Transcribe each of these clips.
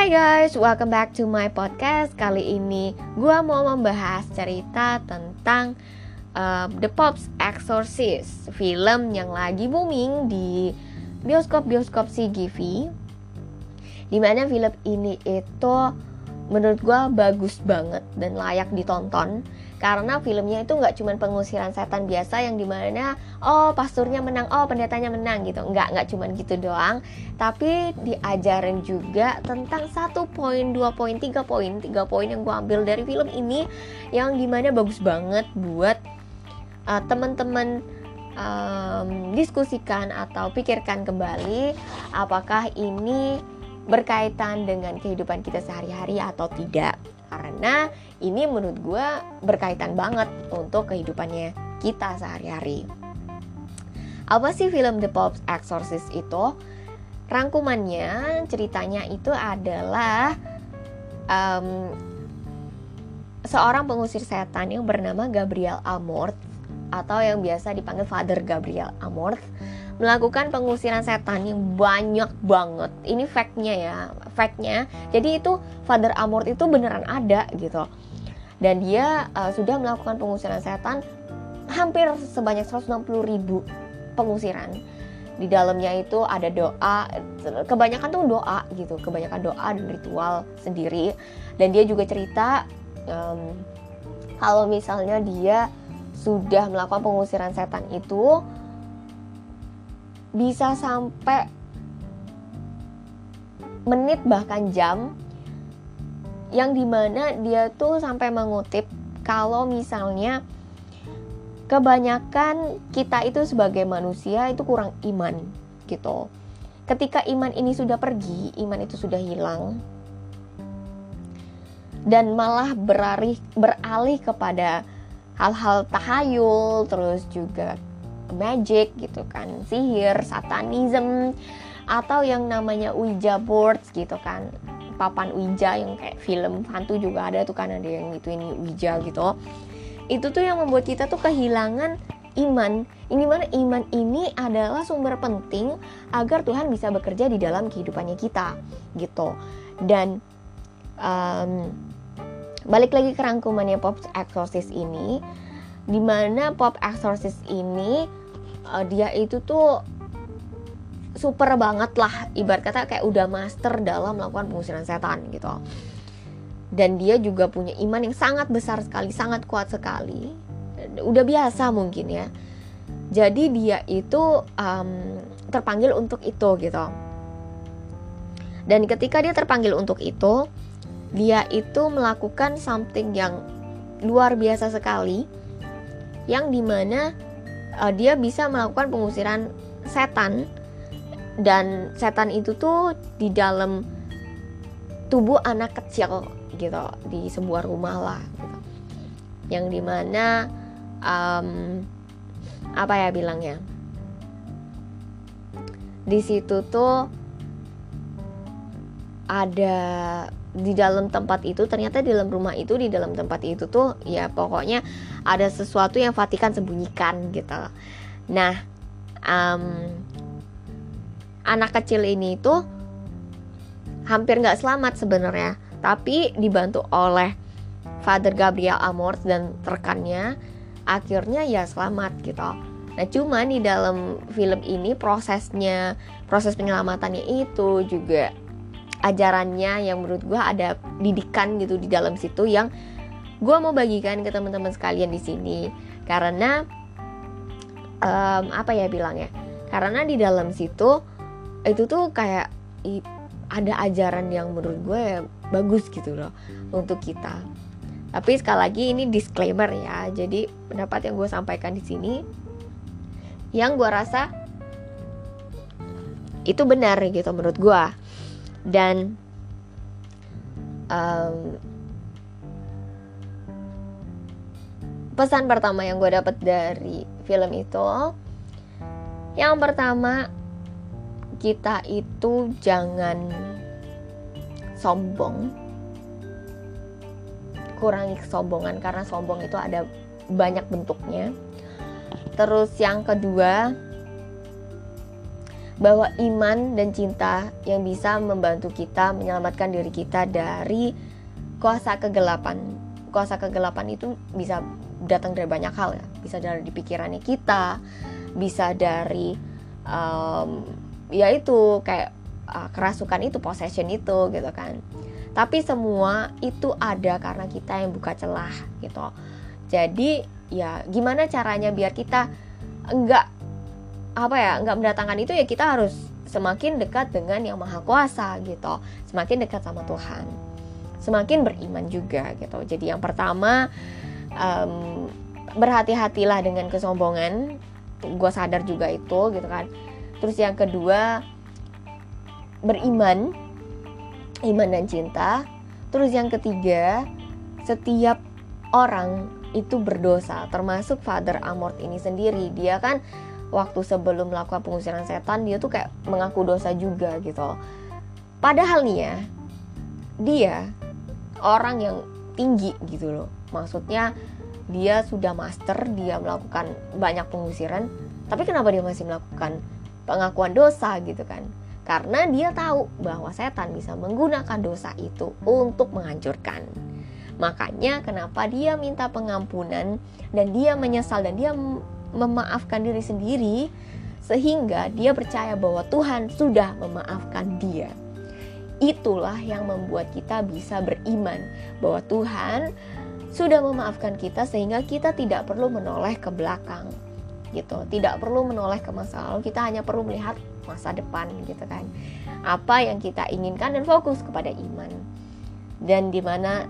Hai guys, welcome back to my podcast. Kali ini gue mau membahas cerita tentang uh, The Pops Exorcist, film yang lagi booming di bioskop-bioskop CGV. Di mana film ini itu menurut gue bagus banget dan layak ditonton. Karena filmnya itu nggak cuma pengusiran setan biasa yang di mana oh pasturnya menang oh pendetanya menang gitu. Nggak nggak cuma gitu doang. Tapi diajarin juga tentang satu poin dua poin tiga poin. Tiga poin yang gue ambil dari film ini yang di mana bagus banget buat uh, teman-teman um, diskusikan atau pikirkan kembali apakah ini berkaitan dengan kehidupan kita sehari-hari atau tidak karena ini menurut gue berkaitan banget untuk kehidupannya kita sehari-hari. Apa sih film The Pops Exorcist itu? Rangkumannya ceritanya itu adalah um, seorang pengusir setan yang bernama Gabriel Amorth atau yang biasa dipanggil Father Gabriel Amorth melakukan pengusiran setan yang banyak banget. Ini fact-nya ya, fact-nya. Jadi itu Father Amort itu beneran ada gitu. Dan dia uh, sudah melakukan pengusiran setan hampir sebanyak 160 ribu pengusiran. Di dalamnya itu ada doa, kebanyakan tuh doa gitu, kebanyakan doa dan ritual sendiri. Dan dia juga cerita um, kalau misalnya dia sudah melakukan pengusiran setan itu bisa sampai menit bahkan jam yang di mana dia tuh sampai mengutip kalau misalnya kebanyakan kita itu sebagai manusia itu kurang iman gitu. Ketika iman ini sudah pergi iman itu sudah hilang dan malah beralih beralih kepada hal-hal tahayul terus juga magic gitu kan. Sihir satanism atau yang namanya Ouija boards gitu kan. Papan Ouija yang kayak film hantu juga ada tuh kan ada yang itu ini Ouija gitu. Itu tuh yang membuat kita tuh kehilangan iman. Ini mana? Iman ini adalah sumber penting agar Tuhan bisa bekerja di dalam kehidupannya kita gitu. Dan um, balik lagi ke rangkumannya Pop Exorcist ini di mana Pop Exorcist ini uh, dia itu tuh super banget lah. Ibarat kata kayak udah master dalam melakukan pengusiran setan gitu. Dan dia juga punya iman yang sangat besar sekali sangat kuat sekali. Udah biasa mungkin ya. Jadi dia itu um, terpanggil untuk itu gitu. Dan ketika dia terpanggil untuk itu dia itu melakukan something yang luar biasa sekali yang di mana uh, dia bisa melakukan pengusiran setan dan setan itu tuh di dalam tubuh anak kecil gitu di sebuah rumah lah gitu. yang di mana um, apa ya bilangnya di situ tuh ada di dalam tempat itu ternyata di dalam rumah itu di dalam tempat itu tuh ya pokoknya ada sesuatu yang Vatikan sembunyikan gitu. Nah um, anak kecil ini tuh hampir nggak selamat sebenarnya tapi dibantu oleh Father Gabriel Amort dan rekannya akhirnya ya selamat gitu. Nah cuman di dalam film ini prosesnya proses penyelamatannya itu juga ajarannya yang menurut gue ada didikan gitu di dalam situ yang gue mau bagikan ke teman-teman sekalian di sini. Karena um, apa ya bilangnya? Karena di dalam situ itu tuh kayak i, ada ajaran yang menurut gue bagus gitu loh untuk kita. Tapi sekali lagi ini disclaimer ya. Jadi pendapat yang gue sampaikan di sini yang gue rasa itu benar gitu menurut gue dan um, pesan pertama yang gue dapat dari film itu yang pertama kita itu jangan sombong kurangi kesombongan karena sombong itu ada banyak bentuknya terus yang kedua bahwa iman dan cinta yang bisa membantu kita menyelamatkan diri kita dari kuasa kegelapan. Kuasa kegelapan itu bisa datang dari banyak hal ya, bisa dari pikirannya kita, bisa dari um, ya itu kayak uh, kerasukan itu, possession itu gitu kan. Tapi semua itu ada karena kita yang buka celah gitu. Jadi ya gimana caranya biar kita enggak apa ya nggak mendatangkan itu ya kita harus semakin dekat dengan yang maha kuasa gitu semakin dekat sama Tuhan semakin beriman juga gitu. Jadi yang pertama um, berhati-hatilah dengan kesombongan. Gue sadar juga itu gitu kan. Terus yang kedua beriman iman dan cinta. Terus yang ketiga setiap orang itu berdosa termasuk Father Amort ini sendiri. Dia kan waktu sebelum melakukan pengusiran setan dia tuh kayak mengaku dosa juga gitu. Padahal nih ya dia orang yang tinggi gitu loh. Maksudnya dia sudah master dia melakukan banyak pengusiran. Tapi kenapa dia masih melakukan pengakuan dosa gitu kan? Karena dia tahu bahwa setan bisa menggunakan dosa itu untuk menghancurkan. Makanya kenapa dia minta pengampunan dan dia menyesal dan dia memaafkan diri sendiri sehingga dia percaya bahwa Tuhan sudah memaafkan dia. Itulah yang membuat kita bisa beriman bahwa Tuhan sudah memaafkan kita sehingga kita tidak perlu menoleh ke belakang gitu. Tidak perlu menoleh ke masa lalu, kita hanya perlu melihat masa depan gitu kan. Apa yang kita inginkan dan fokus kepada iman. Dan di mana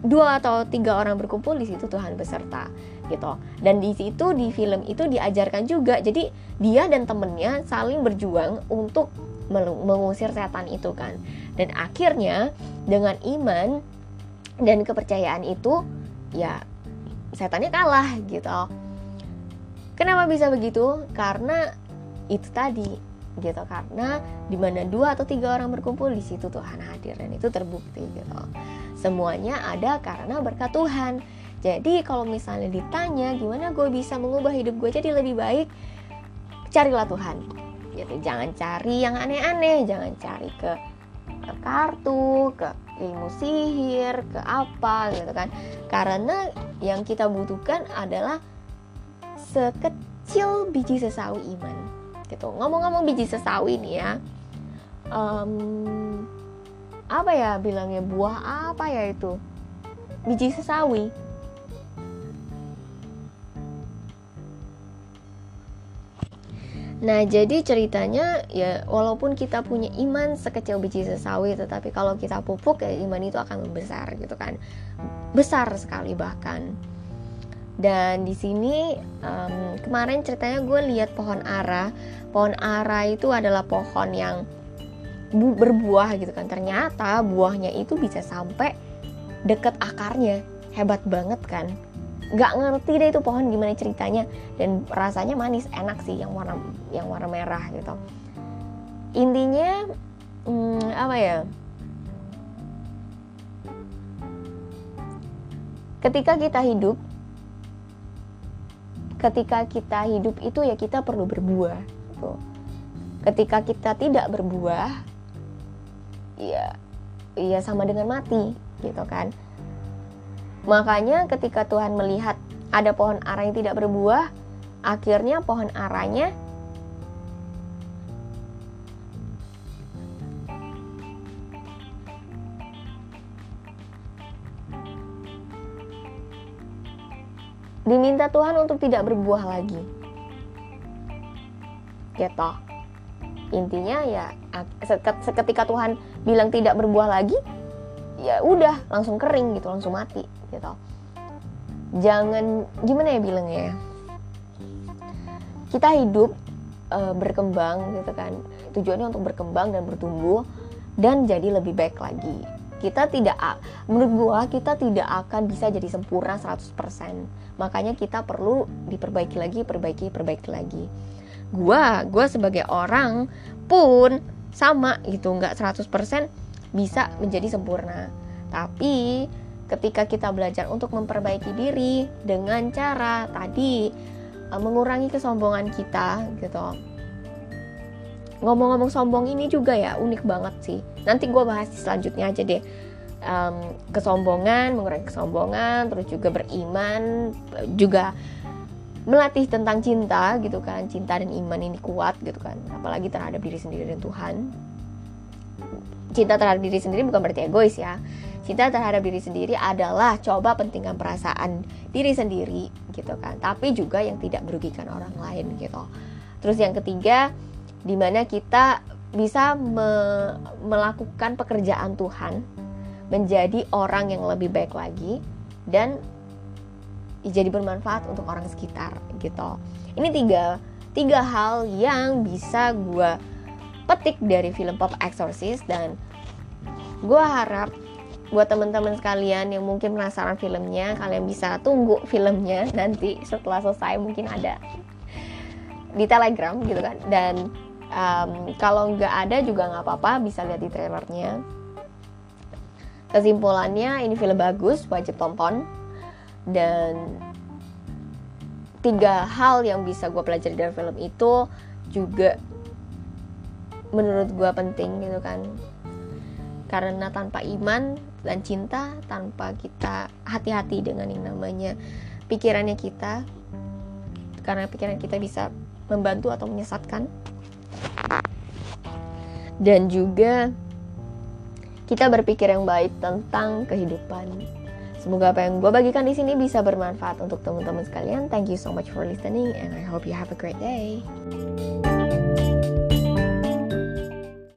dua atau tiga orang berkumpul di situ Tuhan beserta gitu dan di situ di film itu diajarkan juga jadi dia dan temennya saling berjuang untuk mengusir setan itu kan. Dan akhirnya dengan iman dan kepercayaan itu ya setannya kalah gitu. Kenapa bisa begitu? Karena itu tadi gitu. Karena di mana dua atau tiga orang berkumpul di situ Tuhan hadir dan itu terbukti gitu. Semuanya ada karena berkat Tuhan. Jadi kalau misalnya ditanya gimana gue bisa mengubah hidup gue jadi lebih baik, carilah Tuhan. Gitu. Jangan cari yang aneh-aneh, jangan cari ke, ke kartu, ke ilmu sihir, ke apa gitu kan. Karena yang kita butuhkan adalah sekecil biji sesawi iman. Gitu. Ngomong-ngomong biji sesawi nih ya. Um, apa ya bilangnya buah apa ya itu biji sesawi Nah, jadi ceritanya ya walaupun kita punya iman sekecil biji sesawi, tetapi kalau kita pupuk ya iman itu akan membesar gitu kan, besar sekali bahkan. Dan di sini um, kemarin ceritanya gue lihat pohon ara, pohon ara itu adalah pohon yang bu berbuah gitu kan. Ternyata buahnya itu bisa sampai deket akarnya. Hebat banget kan nggak ngerti deh itu pohon gimana ceritanya. Dan rasanya manis enak sih yang warna yang warna merah gitu. Intinya hmm, apa ya? Ketika kita hidup ketika kita hidup itu ya kita perlu berbuah gitu. ketika kita tidak berbuah ya ya sama dengan mati gitu kan makanya ketika Tuhan melihat ada pohon ara yang tidak berbuah akhirnya pohon aranya diminta Tuhan untuk tidak berbuah lagi. Gitu. Intinya ya seketika Tuhan bilang tidak berbuah lagi ya udah langsung kering gitu langsung mati gitu. Jangan gimana ya bilangnya ya? Kita hidup e, berkembang gitu kan. Tujuannya untuk berkembang dan bertumbuh dan jadi lebih baik lagi. Kita tidak menurut gua kita tidak akan bisa jadi sempurna 100% makanya kita perlu diperbaiki lagi perbaiki perbaiki lagi. Gua gua sebagai orang pun sama gitu nggak 100% bisa menjadi sempurna. Tapi ketika kita belajar untuk memperbaiki diri dengan cara tadi e, mengurangi kesombongan kita gitu. Ngomong-ngomong sombong ini juga ya unik banget sih. Nanti gue bahas selanjutnya aja deh. Um, kesombongan mengurangi kesombongan terus juga beriman juga melatih tentang cinta gitu kan. Cinta dan iman ini kuat gitu kan. Apalagi terhadap diri sendiri dan Tuhan cinta terhadap diri sendiri bukan berarti egois ya. Cinta terhadap diri sendiri adalah coba pentingkan perasaan diri sendiri gitu kan. Tapi juga yang tidak merugikan orang lain gitu. Terus yang ketiga di mana kita bisa me melakukan pekerjaan Tuhan menjadi orang yang lebih baik lagi dan jadi bermanfaat untuk orang sekitar gitu. Ini tiga tiga hal yang bisa gue petik dari film Pop Exorcist dan gue harap buat teman-teman sekalian yang mungkin penasaran filmnya kalian bisa tunggu filmnya nanti setelah selesai mungkin ada di telegram gitu kan. Dan um, kalau nggak ada juga nggak apa-apa bisa lihat di trailernya. Kesimpulannya ini film bagus wajib tonton. Dan tiga hal yang bisa gue pelajari dari film itu juga menurut gue penting gitu kan karena tanpa iman dan cinta tanpa kita hati-hati dengan yang namanya pikirannya kita karena pikiran kita bisa membantu atau menyesatkan dan juga kita berpikir yang baik tentang kehidupan Semoga apa yang gue bagikan di sini bisa bermanfaat untuk teman-teman sekalian. Thank you so much for listening and I hope you have a great day.